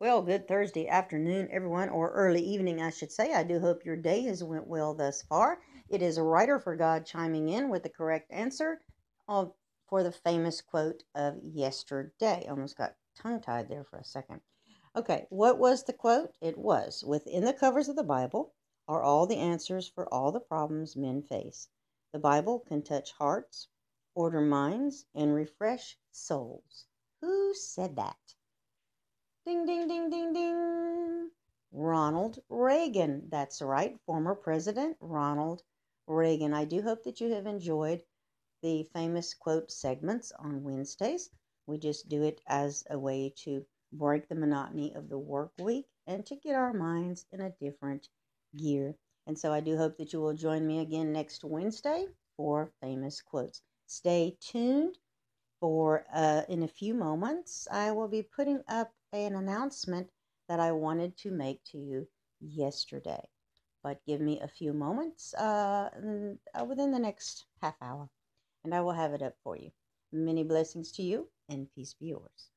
Well, good Thursday afternoon, everyone, or early evening, I should say. I do hope your day has went well thus far. It is a writer for God chiming in with the correct answer for the famous quote of yesterday. Almost got tongue tied there for a second. Okay, what was the quote? It was Within the covers of the Bible are all the answers for all the problems men face. The Bible can touch hearts, order minds, and refresh souls. Who said that? Ding, ding. Ronald Reagan. That's right, former President Ronald Reagan. I do hope that you have enjoyed the famous quote segments on Wednesdays. We just do it as a way to break the monotony of the work week and to get our minds in a different gear. And so I do hope that you will join me again next Wednesday for famous quotes. Stay tuned for uh, in a few moments. I will be putting up an announcement that I wanted to make to you yesterday. But give me a few moments uh, uh, within the next half hour, and I will have it up for you. Many blessings to you, and peace be yours.